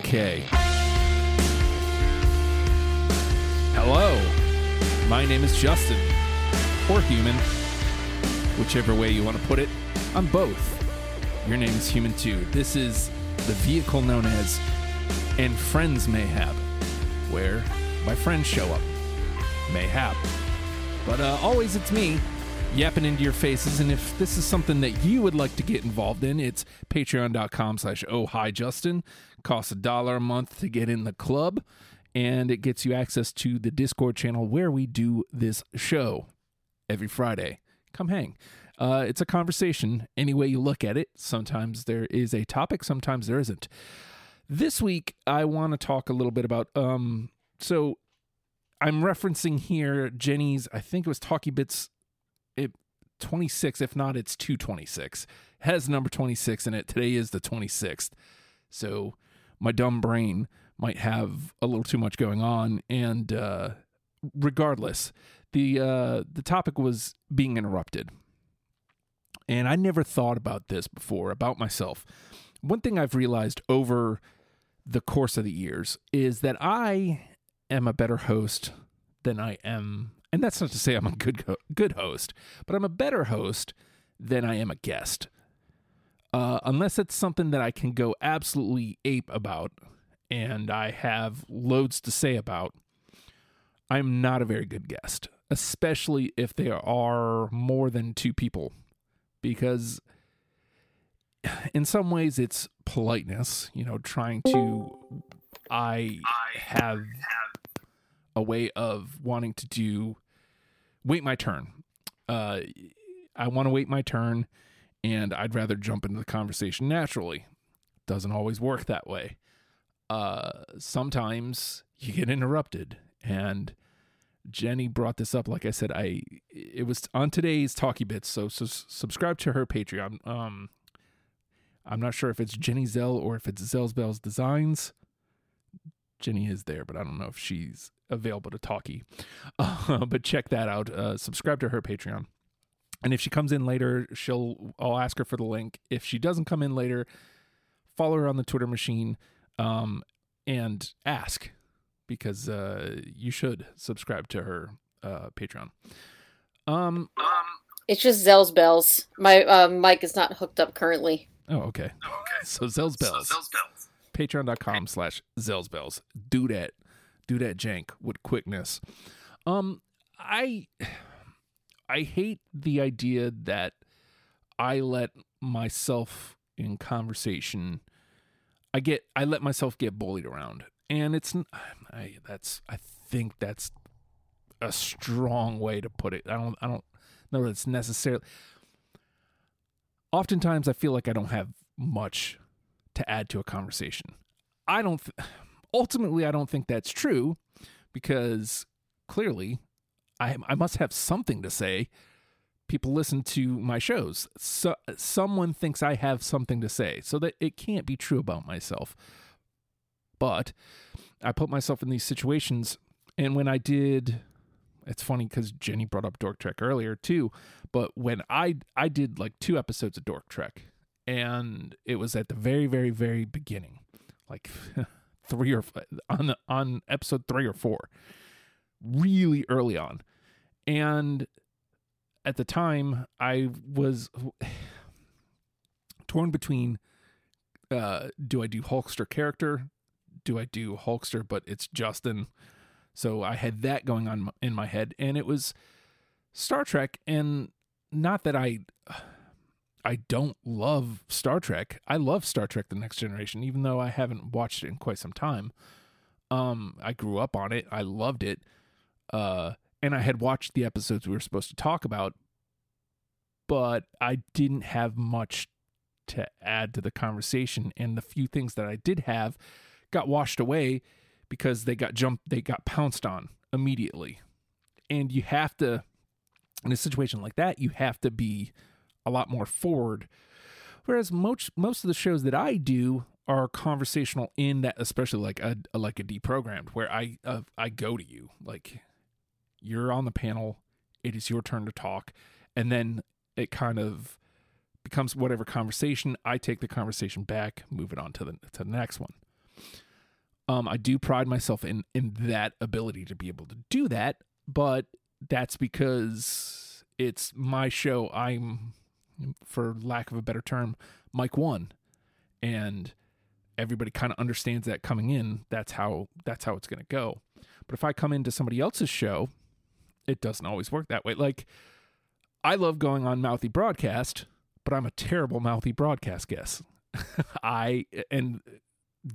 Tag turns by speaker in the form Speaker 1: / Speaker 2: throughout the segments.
Speaker 1: Okay. Hello. My name is Justin, or Human, whichever way you want to put it. I'm both. Your name is Human too. This is the vehicle known as And Friends Mayhap, where my friends show up. Mayhap. But uh, always it's me yapping into your faces. And if this is something that you would like to get involved in, it's patreon.com slash oh hi Justin. Costs a dollar a month to get in the club, and it gets you access to the Discord channel where we do this show every Friday. Come hang. Uh, it's a conversation any way you look at it. Sometimes there is a topic, sometimes there isn't. This week, I want to talk a little bit about. Um, so I'm referencing here Jenny's, I think it was Talkie Bits it 26 if not it's 226 has number 26 in it. Today is the 26th so my dumb brain might have a little too much going on. And uh regardless the uh the topic was being interrupted. And i never thought about this before about myself. One thing i've realized over the course of the years is that i am a better host than i am and that's not to say I'm a good good host, but I'm a better host than I am a guest. Uh, unless it's something that I can go absolutely ape about and I have loads to say about, I'm not a very good guest, especially if there are more than two people, because in some ways it's politeness, you know, trying to. I have a way of wanting to do wait my turn. Uh, I want to wait my turn, and I'd rather jump into the conversation naturally. Doesn't always work that way. Uh, sometimes you get interrupted, and Jenny brought this up. Like I said, I it was on today's Talkie Bits, so, so subscribe to her Patreon. Um, I'm not sure if it's Jenny Zell or if it's Zell's Bells Designs. Jenny is there, but I don't know if she's available to talkie. Uh, but check that out. Uh, subscribe to her Patreon. And if she comes in later, she'll I'll ask her for the link. If she doesn't come in later, follow her on the Twitter machine um, and ask because uh, you should subscribe to her uh, Patreon. Um,
Speaker 2: it's just Zell's bells. My uh, mic is not hooked up currently.
Speaker 1: Oh, okay. Oh, okay. So Zell's bells. So Zell's bells. Patreon.com slash Zell's bells. Do that do that jank with quickness. Um, I I hate the idea that I let myself in conversation. I get I let myself get bullied around, and it's I that's I think that's a strong way to put it. I don't I don't know that it's necessarily. Oftentimes, I feel like I don't have much to add to a conversation. I don't. Th- ultimately, I don't think that's true because clearly I, I must have something to say. People listen to my shows. So someone thinks I have something to say. So that it can't be true about myself. But I put myself in these situations and when I did it's funny because Jenny brought up Dork Trek earlier too. But when I I did like two episodes of Dork Trek, and it was at the very, very, very beginning, like three or on the, on episode three or four, really early on, and at the time I was torn between uh, do I do Hulkster character, do I do Hulkster but it's Justin, so I had that going on in my head, and it was Star Trek, and not that I I don't love Star Trek. I love Star Trek The Next Generation, even though I haven't watched it in quite some time. Um, I grew up on it. I loved it. Uh, and I had watched the episodes we were supposed to talk about, but I didn't have much to add to the conversation. And the few things that I did have got washed away because they got jumped, they got pounced on immediately. And you have to, in a situation like that, you have to be a lot more forward. Whereas most most of the shows that I do are conversational in that, especially like a, a like a deprogrammed, where I uh, I go to you like you're on the panel, it is your turn to talk, and then it kind of becomes whatever conversation. I take the conversation back, move it on to the to the next one. Um, I do pride myself in in that ability to be able to do that, but that's because it's my show. I'm, for lack of a better term, Mike one, and everybody kind of understands that coming in. That's how that's how it's going to go. But if I come into somebody else's show, it doesn't always work that way. Like I love going on Mouthy Broadcast, but I'm a terrible Mouthy Broadcast guest. I and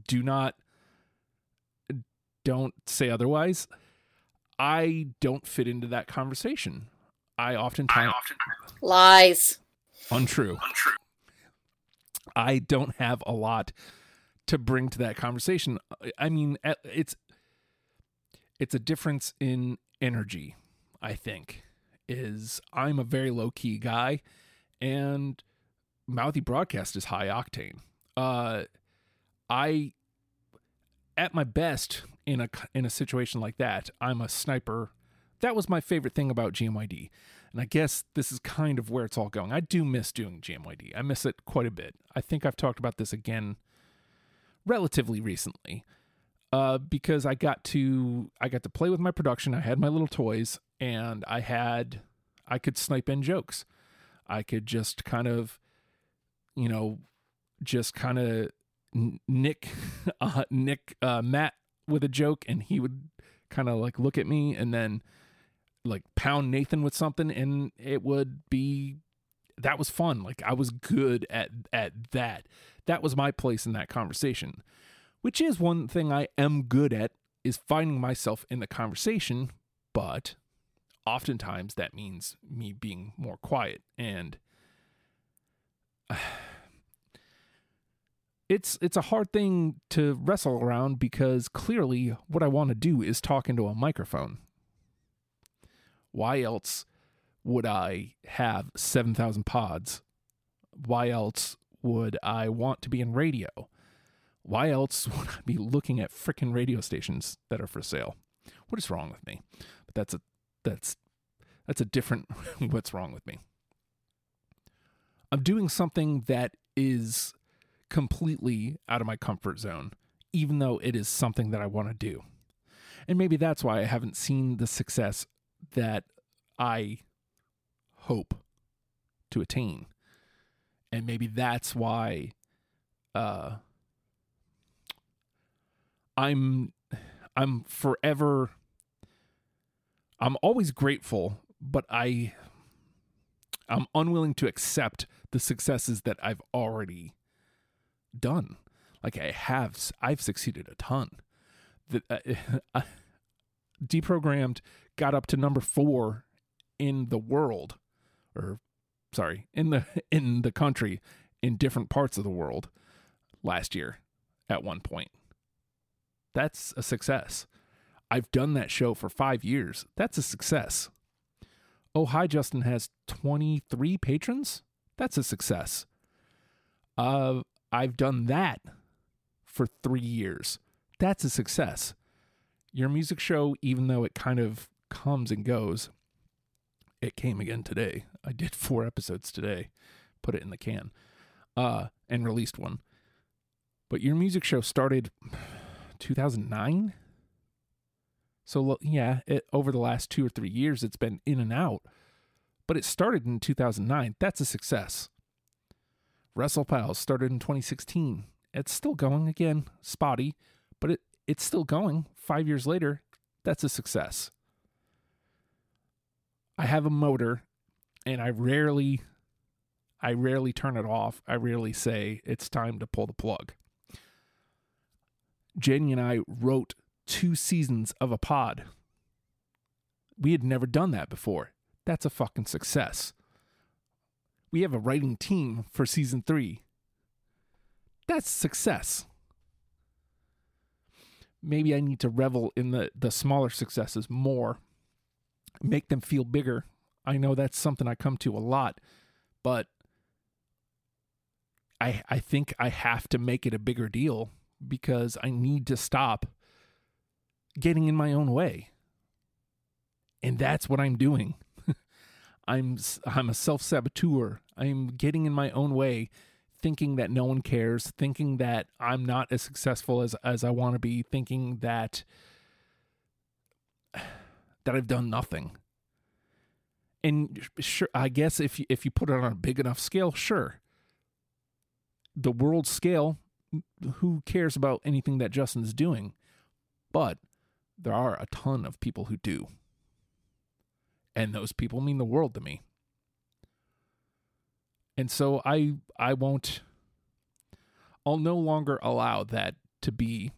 Speaker 1: do not don't say otherwise. I don't fit into that conversation. I oftentimes
Speaker 2: Lies.
Speaker 1: Untrue.
Speaker 3: Untrue.
Speaker 1: I don't have a lot to bring to that conversation. I mean, it's it's a difference in energy. I think is I'm a very low key guy, and Mouthy Broadcast is high octane. Uh, I at my best in a in a situation like that, I'm a sniper. That was my favorite thing about GMYD. And I guess this is kind of where it's all going. I do miss doing GMYD. I miss it quite a bit. I think I've talked about this again relatively recently. Uh, because I got to I got to play with my production. I had my little toys and I had I could snipe in jokes. I could just kind of you know just kind of nick uh, nick uh, Matt with a joke and he would kind of like look at me and then like pound Nathan with something and it would be that was fun like I was good at at that that was my place in that conversation which is one thing I am good at is finding myself in the conversation but oftentimes that means me being more quiet and uh, it's it's a hard thing to wrestle around because clearly what I want to do is talk into a microphone. Why else would I have 7,000 pods? Why else would I want to be in radio? Why else would I be looking at frickin' radio stations that are for sale? What is wrong with me? But that's a that's that's a different what's wrong with me. I'm doing something that is completely out of my comfort zone, even though it is something that I want to do. And maybe that's why I haven't seen the success that I hope to attain. And maybe that's why uh, I'm I'm forever I'm always grateful, but I I'm unwilling to accept the successes that I've already done. Like I have, I've succeeded a ton. That uh, deprogrammed got up to number four in the world, or sorry, in the in the country, in different parts of the world last year at one point. That's a success. I've done that show for five years. That's a success. Oh, hi, Justin has 23 patrons. That's a success. Uh, I've done that for three years. That's a success. Your music show, even though it kind of comes and goes, it came again today. I did four episodes today, put it in the can, uh, and released one. But your music show started 2009. So yeah, it, over the last two or three years, it's been in and out. But it started in 2009. That's a success. Wrestle Pals started in 2016. It's still going again, spotty, but it, it's still going. Five years later, that's a success. I have a motor and I rarely I rarely turn it off. I rarely say it's time to pull the plug. Jenny and I wrote two seasons of a pod. We had never done that before. That's a fucking success we have a writing team for season three. That's success. Maybe I need to revel in the, the smaller successes more, make them feel bigger. I know that's something I come to a lot, but I I think I have to make it a bigger deal because I need to stop getting in my own way. And that's what I'm doing. I'm I'm a self-saboteur. I'm getting in my own way thinking that no one cares, thinking that I'm not as successful as as I want to be, thinking that that I've done nothing. And sure, I guess if you, if you put it on a big enough scale, sure. The world scale, who cares about anything that Justin's doing? But there are a ton of people who do. And those people mean the world to me. And so I I won't I'll no longer allow that to be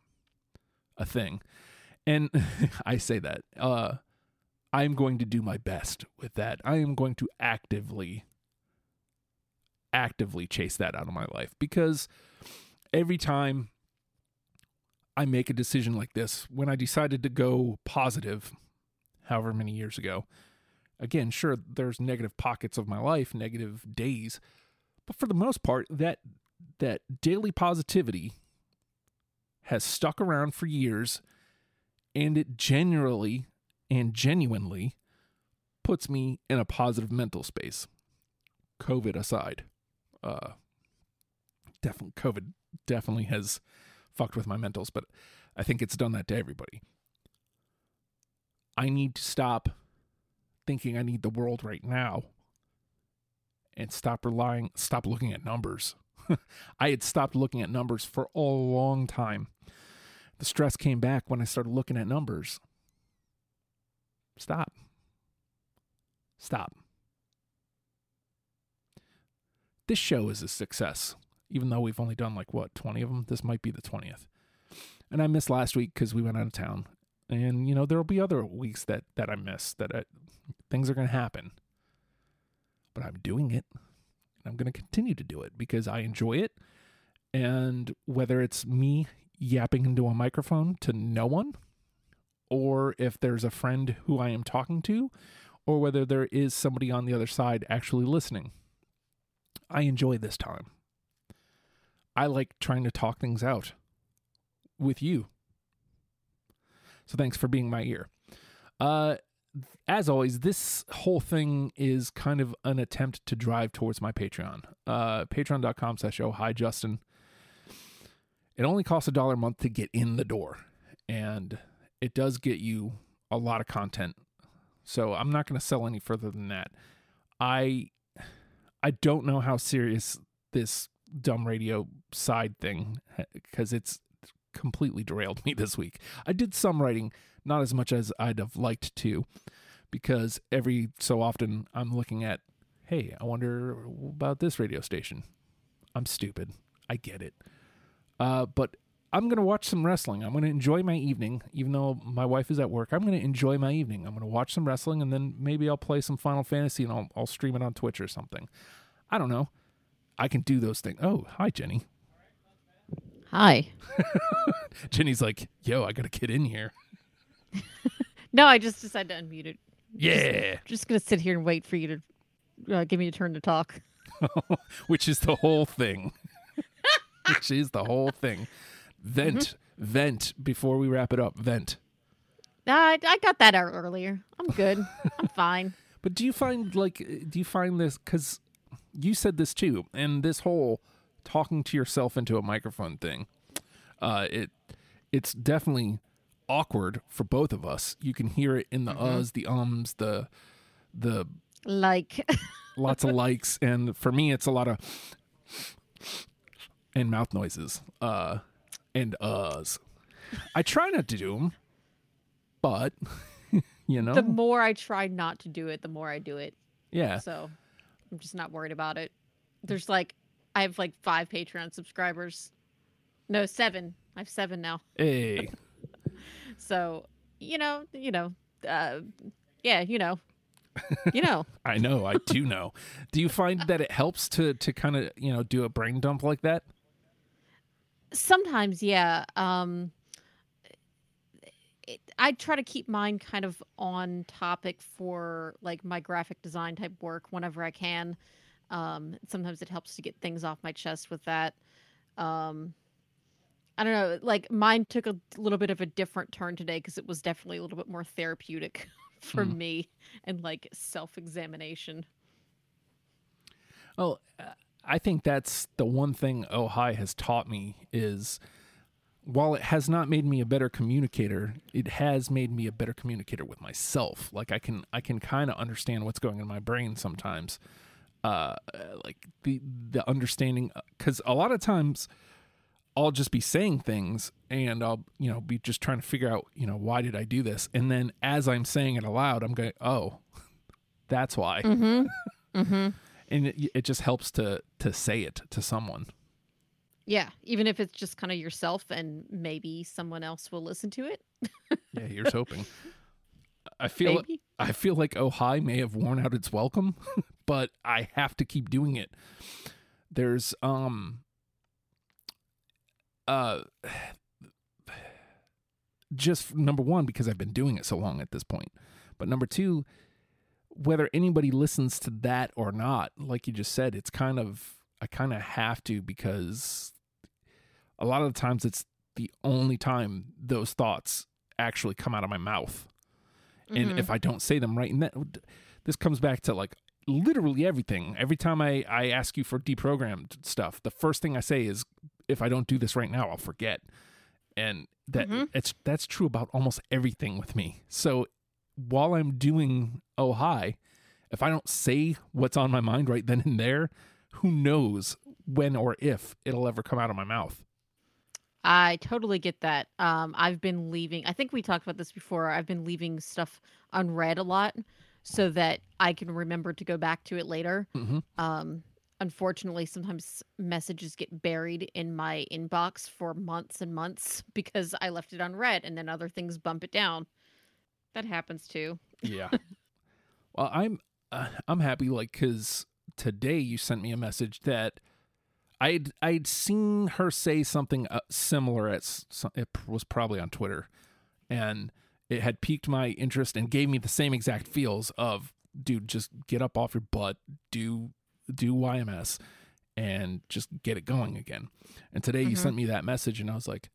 Speaker 1: a thing. And I say that uh I'm going to do my best with that. I am going to actively actively chase that out of my life because every time I make a decision like this, when I decided to go positive however many years ago, again, sure, there's negative pockets of my life, negative days, but for the most part, that that daily positivity has stuck around for years, and it genuinely and genuinely puts me in a positive mental space. COVID aside, uh, definitely COVID definitely has fucked with my mentals, but I think it's done that to everybody. I need to stop thinking I need the world right now and stop relying, stop looking at numbers. I had stopped looking at numbers for a long time. The stress came back when I started looking at numbers. Stop. Stop. This show is a success, even though we've only done like what, 20 of them? This might be the 20th. And I missed last week because we went out of town. And, you know, there will be other weeks that, that I miss, that I, things are going to happen. But I'm doing it. And I'm going to continue to do it because I enjoy it. And whether it's me yapping into a microphone to no one, or if there's a friend who I am talking to, or whether there is somebody on the other side actually listening. I enjoy this time. I like trying to talk things out with you. So thanks for being my ear. Uh, as always, this whole thing is kind of an attempt to drive towards my Patreon. Uh, Patreon.com slash oh hi Justin. It only costs a dollar a month to get in the door. And it does get you a lot of content. So I'm not going to sell any further than that. I I don't know how serious this dumb radio side thing because it's completely derailed me this week. I did some writing, not as much as I'd have liked to, because every so often I'm looking at, hey, I wonder about this radio station. I'm stupid. I get it. Uh, but I'm going to watch some wrestling. I'm going to enjoy my evening, even though my wife is at work. I'm going to enjoy my evening. I'm going to watch some wrestling, and then maybe I'll play some Final Fantasy and I'll, I'll stream it on Twitch or something. I don't know. I can do those things. Oh, hi, Jenny.
Speaker 3: Hi.
Speaker 1: Jenny's like, yo, I got to get in here.
Speaker 3: no, I just decided to unmute it.
Speaker 1: Yeah.
Speaker 3: Just, just going to sit here and wait for you to uh, give me a turn to talk.
Speaker 1: Which is the whole thing. Which is the whole thing. Vent, mm-hmm. vent before we wrap it up. Vent.
Speaker 3: I, I got that out earlier. I'm good. I'm fine.
Speaker 1: But do you find like do you find this because you said this too, and this whole talking to yourself into a microphone thing, uh, it it's definitely awkward for both of us. You can hear it in the mm-hmm. uhs, the ums, the the
Speaker 3: like
Speaker 1: lots of likes, and for me, it's a lot of and mouth noises. Uh, and uhs. I try not to do them, but you know,
Speaker 3: the more I try not to do it, the more I do it.
Speaker 1: Yeah.
Speaker 3: So I'm just not worried about it. There's like I have like five Patreon subscribers. No, seven. I have seven now.
Speaker 1: Hey.
Speaker 3: so you know, you know, uh, yeah, you know, you know.
Speaker 1: I know. I do know. do you find that it helps to to kind of you know do a brain dump like that?
Speaker 3: Sometimes, yeah. Um, it, I try to keep mine kind of on topic for like my graphic design type work whenever I can. Um, sometimes it helps to get things off my chest with that. Um, I don't know, like mine took a little bit of a different turn today because it was definitely a little bit more therapeutic for mm. me and like self examination.
Speaker 1: Well, I think that's the one thing Ojai has taught me is while it has not made me a better communicator, it has made me a better communicator with myself. Like I can I can kind of understand what's going on in my brain sometimes. Uh like the the understanding cuz a lot of times I'll just be saying things and I'll, you know, be just trying to figure out, you know, why did I do this? And then as I'm saying it aloud, I'm going, "Oh, that's why."
Speaker 3: Mm-hmm. mm-hmm.
Speaker 1: And it, it just helps to to say it to someone.
Speaker 3: Yeah, even if it's just kind of yourself and maybe someone else will listen to it.
Speaker 1: yeah, here's hoping. I feel maybe. I feel like Ojai may have worn out its welcome, but I have to keep doing it. There's um uh just number 1 because I've been doing it so long at this point. But number 2, whether anybody listens to that or not, like you just said, it's kind of I kind of have to because a lot of the times it's the only time those thoughts actually come out of my mouth. And mm-hmm. if I don't say them right, and that this comes back to like literally everything. Every time I, I ask you for deprogrammed stuff, the first thing I say is, if I don't do this right now, I'll forget. And that mm-hmm. it's that's true about almost everything with me. So while I'm doing oh hi, if I don't say what's on my mind right then and there, who knows when or if it'll ever come out of my mouth.
Speaker 3: I totally get that. Um, I've been leaving, I think we talked about this before. I've been leaving stuff unread a lot so that I can remember to go back to it later.
Speaker 1: Mm-hmm.
Speaker 3: Um, unfortunately, sometimes messages get buried in my inbox for months and months because I left it unread and then other things bump it down. That happens too.
Speaker 1: yeah. Well, I'm uh, I'm happy like cuz today you sent me a message that I'd I'd seen her say something uh, similar. At it was probably on Twitter, and it had piqued my interest and gave me the same exact feels of, dude, just get up off your butt, do do YMS, and just get it going again. And today mm-hmm. you sent me that message, and I was like,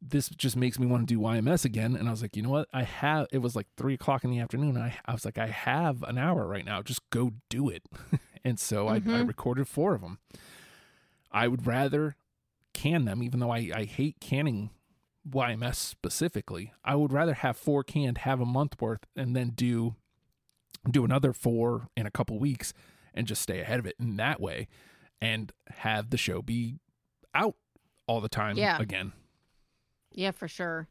Speaker 1: this just makes me want to do YMS again. And I was like, you know what? I have. It was like three o'clock in the afternoon. I I was like, I have an hour right now. Just go do it. and so mm-hmm. I, I recorded four of them I would rather can them, even though I, I hate canning YMS specifically. I would rather have four canned, have a month worth, and then do do another four in a couple weeks and just stay ahead of it in that way and have the show be out all the time yeah. again.
Speaker 3: Yeah, for sure.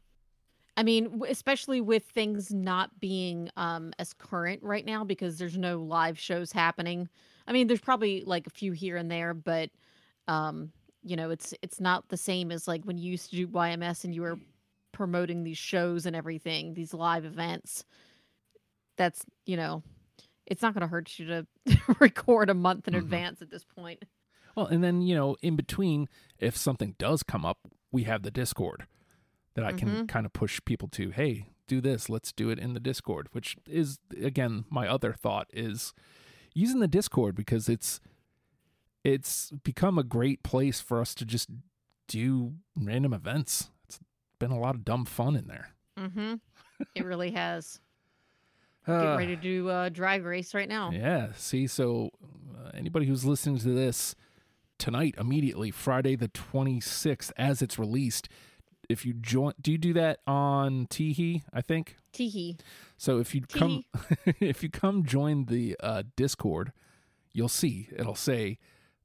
Speaker 3: I mean, especially with things not being um, as current right now because there's no live shows happening. I mean, there's probably like a few here and there, but um you know it's it's not the same as like when you used to do yms and you were promoting these shows and everything these live events that's you know it's not going to hurt you to record a month in mm-hmm. advance at this point
Speaker 1: well and then you know in between if something does come up we have the discord that i can mm-hmm. kind of push people to hey do this let's do it in the discord which is again my other thought is using the discord because it's it's become a great place for us to just do random events. It's been a lot of dumb fun in there.
Speaker 3: Mm-hmm. It really has. Uh, Get ready to do a drag race right now.
Speaker 1: Yeah. See, so uh, anybody who's listening to this tonight, immediately, Friday the 26th, as it's released, if you join, do you do that on Teehee? I think
Speaker 3: Teehee.
Speaker 1: So if you come, if you come join the uh, Discord, you'll see it'll say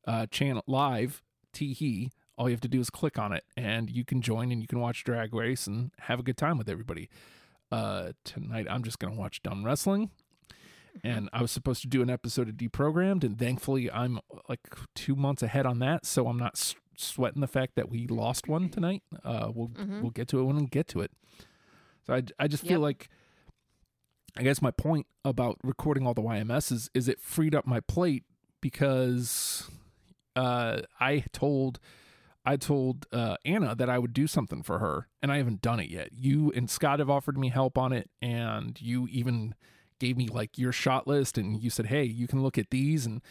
Speaker 1: uh, channel live Teehee, all you have to do is click on it and you can join and you can watch Drag Race and have a good time with everybody. Uh, tonight, I'm just going to watch Dumb Wrestling. And I was supposed to do an episode of Deprogrammed, and thankfully, I'm like two months ahead on that, so I'm not s- sweating the fact that we lost one tonight. Uh, we'll mm-hmm. we'll get to it when we get to it. So I, I just feel yep. like I guess my point about recording all the YMS is, is it freed up my plate because uh, I told I told uh, Anna that I would do something for her, and I haven't done it yet. You and Scott have offered me help on it, and you even gave me like your shot list, and you said, "Hey, you can look at these," and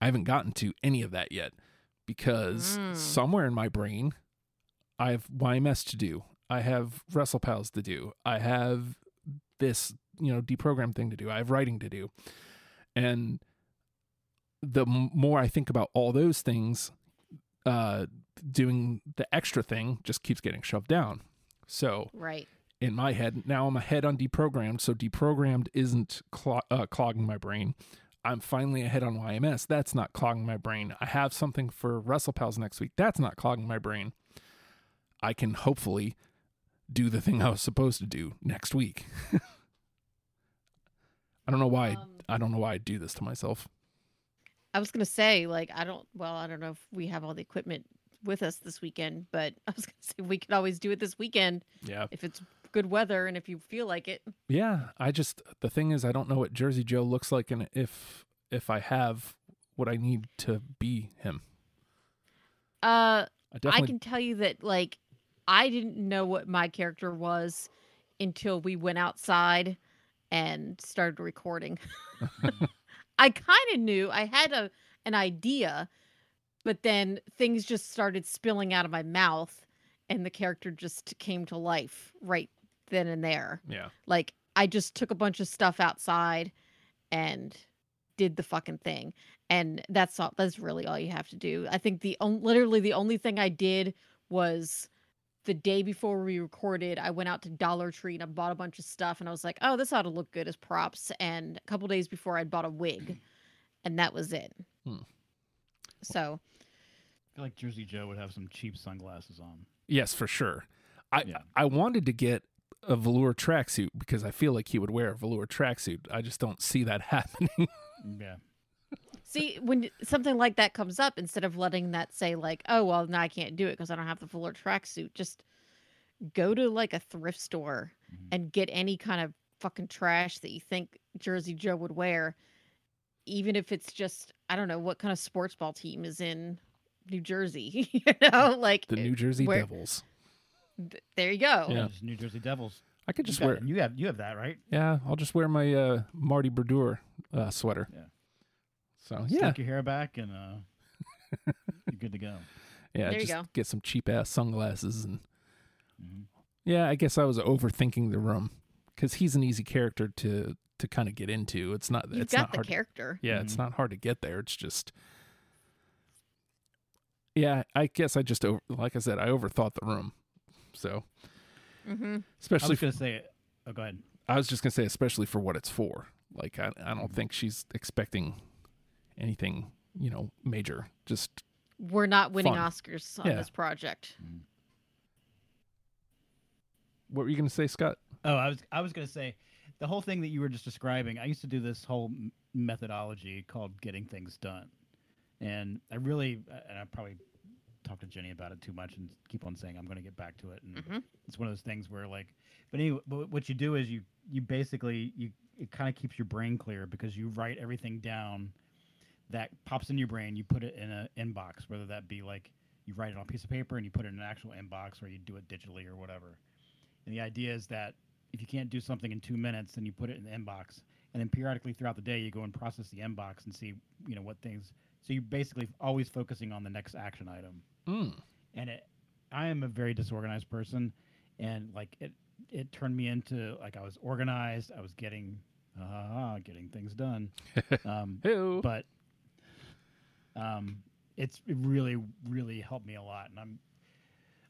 Speaker 1: I haven't gotten to any of that yet because mm. somewhere in my brain, I have YMS to do, I have WrestlePals to do, I have this you know deprogram thing to do, I have writing to do, and the more I think about all those things, uh, doing the extra thing just keeps getting shoved down. So
Speaker 3: Right.
Speaker 1: in my head now I'm ahead on deprogrammed, so deprogrammed isn't uh, clogging my brain. I'm finally ahead on YMS. That's not clogging my brain. I have something for WrestlePals next week. That's not clogging my brain. I can hopefully do the thing I was supposed to do next week. I don't know why.
Speaker 3: Um,
Speaker 1: I don't know why I do this to myself.
Speaker 3: I was gonna say, like, I don't. Well, I don't know if we have all the equipment with us this weekend, but I was gonna say we could always do it this weekend
Speaker 1: Yeah.
Speaker 3: if it's good weather and if you feel like it.
Speaker 1: Yeah. I just the thing is I don't know what Jersey Joe looks like and if if I have what I need to be him.
Speaker 3: Uh,
Speaker 1: I
Speaker 3: I can tell you that, like, I didn't know what my character was until we went outside and started recording. I kind of knew I had a an idea, but then things just started spilling out of my mouth, and the character just came to life right then and there.
Speaker 1: Yeah.
Speaker 3: Like I just took a bunch of stuff outside and did the fucking thing. And that's all that's really all you have to do. I think the on, literally the only thing I did was the day before we recorded, I went out to Dollar Tree and I bought a bunch of stuff and I was like, "Oh, this ought to look good as props." And a couple days before I bought a wig. And that was it.
Speaker 1: Hmm.
Speaker 3: So,
Speaker 4: I feel like Jersey Joe would have some cheap sunglasses on.
Speaker 1: Yes, for sure. I
Speaker 4: Yeah.
Speaker 1: I wanted to get a velour tracksuit because I feel like he would wear a velour tracksuit. I just don't see that happening.
Speaker 4: Yeah.
Speaker 3: See, when something like that comes up, instead of letting that say like, "Oh, well, no, I can't do it because I don't have the velour tracksuit," just go to like a thrift store
Speaker 4: Mhm.
Speaker 3: and get any kind of fucking trash that you think Jersey Joe would wear, even if it's just I don't know what kind of sports ball team is in New Jersey. you know, like
Speaker 1: the New Jersey
Speaker 3: where-
Speaker 1: Devils.
Speaker 3: th- there you go.
Speaker 1: Yeah.
Speaker 4: New Jersey Devils.
Speaker 1: I could
Speaker 4: You
Speaker 1: just
Speaker 4: got-
Speaker 1: wear.
Speaker 4: You have you have that right?
Speaker 1: Yeah, I'll just wear my uh, Marty Brodeur uh, sweater.
Speaker 4: Yeah.
Speaker 1: So
Speaker 4: Stick
Speaker 1: yeah,
Speaker 4: your hair back and uh, you're good to go.
Speaker 1: yeah,
Speaker 3: There you
Speaker 1: just
Speaker 3: go.
Speaker 1: get some cheap ass sunglasses and
Speaker 4: hmm
Speaker 1: yeah. I guess I was overthinking the room because he's an easy character to to kind of get into. It's not.
Speaker 3: You've
Speaker 1: it's
Speaker 3: got
Speaker 1: not
Speaker 3: the
Speaker 1: hard.
Speaker 3: character.
Speaker 1: Yeah, it's
Speaker 4: Mhm.
Speaker 1: not hard to get there. It's just. Yeah, I guess I just over, like I said, I overthought the room. So,
Speaker 3: Mm-hmm.
Speaker 4: I
Speaker 1: especially
Speaker 4: was gonna say. Oh, go ahead.
Speaker 1: I was just gonna say, especially for what it's for. Like, I, I
Speaker 4: Mm-hmm.
Speaker 1: don't think she's expecting anything, you know, major. Just
Speaker 3: We're not winning
Speaker 1: Fun.
Speaker 3: Oscars on
Speaker 1: Yeah.
Speaker 3: this project.
Speaker 1: what were you gonna say, Scott?
Speaker 4: Oh, I was I was gonna say the whole thing that you were just describing. I used to do this whole methodology called getting things done, and I really and I probably talked to Jenny about it too much and keep on saying I'm going to get back to it. And
Speaker 3: Mhm.
Speaker 4: it's one of those things where like, but anyway, but what you do is you you basically you it kind of keeps your brain clear because you write everything down that pops in your brain. You put it in an inbox, whether that be like you write it on a piece of paper and you put it in an actual inbox, or you do it digitally or whatever. And the idea is that if you can't do something in two minutes, then you put it in the inbox, and then periodically throughout the day you go and process the inbox and see you know what things. So you're basically always focusing on the next action item
Speaker 1: Mm.
Speaker 4: and it i am a very disorganized person and like it it turned me into like i was organized i was getting uh, getting things done um but um it's it really really helped me a lot and i'm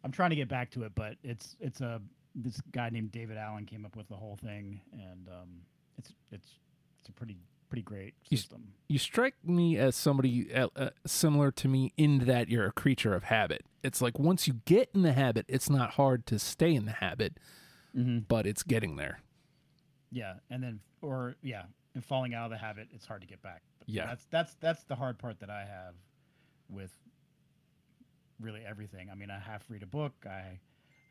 Speaker 4: i'm trying to get back to it but it's it's a this guy named david allen came up with the whole thing and um it's it's it's a pretty pretty great
Speaker 1: You
Speaker 4: system
Speaker 1: you strike me as somebody uh, uh, similar to me in that you're a creature of habit. It's like once you get in the habit, it's not hard to stay in the habit,
Speaker 4: mm-hmm.
Speaker 1: but it's getting there.
Speaker 4: Yeah, and then or yeah, and falling out of the habit, it's hard to get back.
Speaker 1: Yeah.
Speaker 4: that's that's that's the hard part that I have with really everything. I mean, I half read a book, I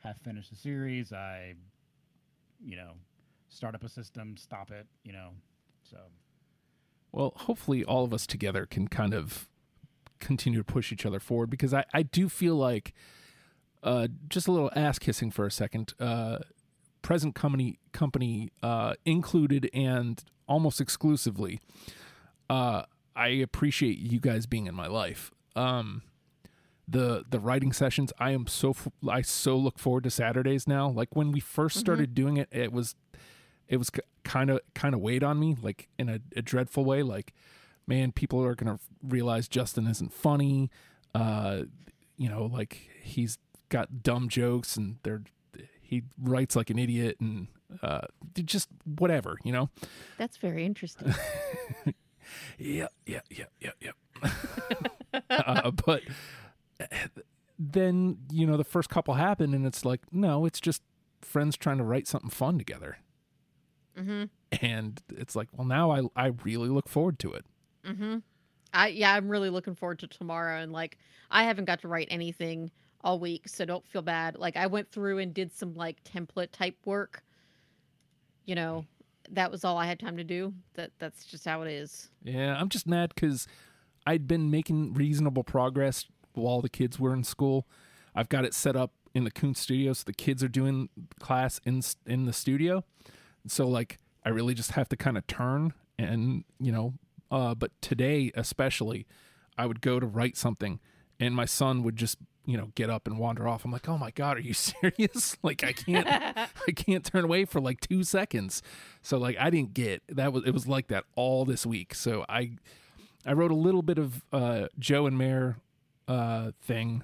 Speaker 4: half finish a series, I you know, start up a system, stop it, you know. So
Speaker 1: Well, hopefully, all of us together can kind of continue to push each other forward because I, I do feel like uh, just a little ass kissing for a second. Uh, present company company uh, included and almost exclusively. Uh, I appreciate you guys being in my life. Um, the the writing sessions, I am so f- I so look forward to Saturdays now. Like when we 1st started doing it, it was it was kind of kind of weighed on me like in a, a dreadful way like man, people are gonna realize Justin isn't funny. Uh, you know, like he's got dumb jokes and they're he writes like an idiot and uh, just whatever, you know.
Speaker 3: That's very interesting.
Speaker 1: Yeah, yeah, yeah, yeah, yeah. uh, but then you know the first couple happen, and it's like, no, it's just friends trying to write something fun together,
Speaker 3: mm-hmm.
Speaker 1: and it's like, well, now I I really look forward to it.
Speaker 3: Mm-hmm. I yeah, I'm really looking forward to tomorrow, and like I haven't got to write anything all week, so don't feel bad. Like I went through and did some like template type work. You know, that was all I had time to do. That that's just how it is.
Speaker 1: Yeah, I'm just mad because I'd been making reasonable progress while the kids were in school. I've got it set up in the Coon studio, so the kids are doing class in in the studio. So like, I really just have to kind of turn and you know. Uh, but today especially, I would go to write something, and my son would just you know get up and wander off. I'm like oh my god are you serious? Like i can't i can't turn away for like two seconds. So like i didn't get that was it was like that all this week. So i i wrote a little bit of uh joe and Mare uh thing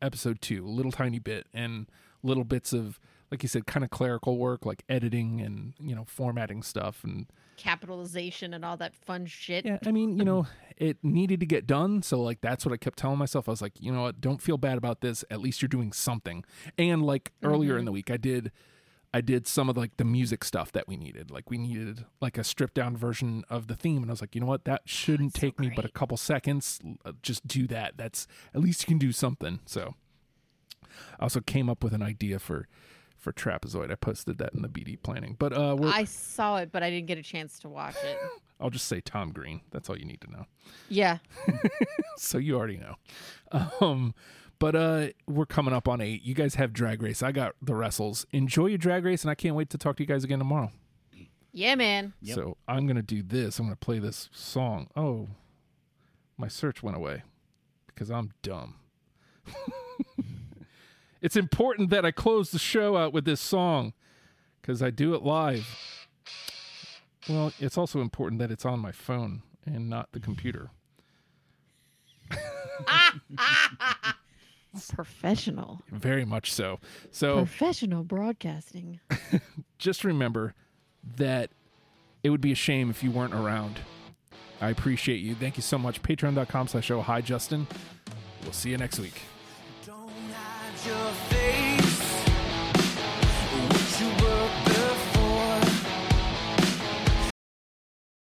Speaker 1: episode two a little tiny bit and little bits of like you said kind of clerical work like editing and you know formatting stuff and
Speaker 3: capitalization and all that fun shit.
Speaker 1: yeah, I mean, you know, it needed to get done. So, like, that's what I kept telling myself. I was like, you know what? Don't feel bad about this. At least you're doing something. And like earlier in the week, I did, I did some of like the music stuff that we needed. Like, we needed like a stripped down version of the theme. And I was like, you know what? That shouldn't
Speaker 3: so
Speaker 1: take me but a couple seconds. Uh, Just do that. That's at least you can do something. So, I also came up with an idea for. For trapezoid, I posted that in the BD planning, but uh, we're,
Speaker 3: I saw it, but I didn't get a chance to watch it.
Speaker 1: I'll just say Tom Green. That's all you need to know.
Speaker 3: Yeah.
Speaker 1: so you already know. Um, but uh, we're coming up on eight. You guys have drag race. I got the wrestles. Enjoy your drag race, and I can't wait to talk to you guys again tomorrow.
Speaker 3: Yeah, man.
Speaker 4: Yep.
Speaker 1: So I'm gonna do this. I'm gonna play this song. Oh, my search went away because I'm dumb. it's important that I close the show out with this song because I do it live. Well, it's also important that it's on my phone and not the computer.
Speaker 3: Professional.
Speaker 1: Very much so. So
Speaker 3: Professional broadcasting.
Speaker 1: just remember that it would be a shame if you weren't around. I appreciate you. Thank you so much. Patreon.com slash oh hi Justin. We'll see you next week
Speaker 5: your face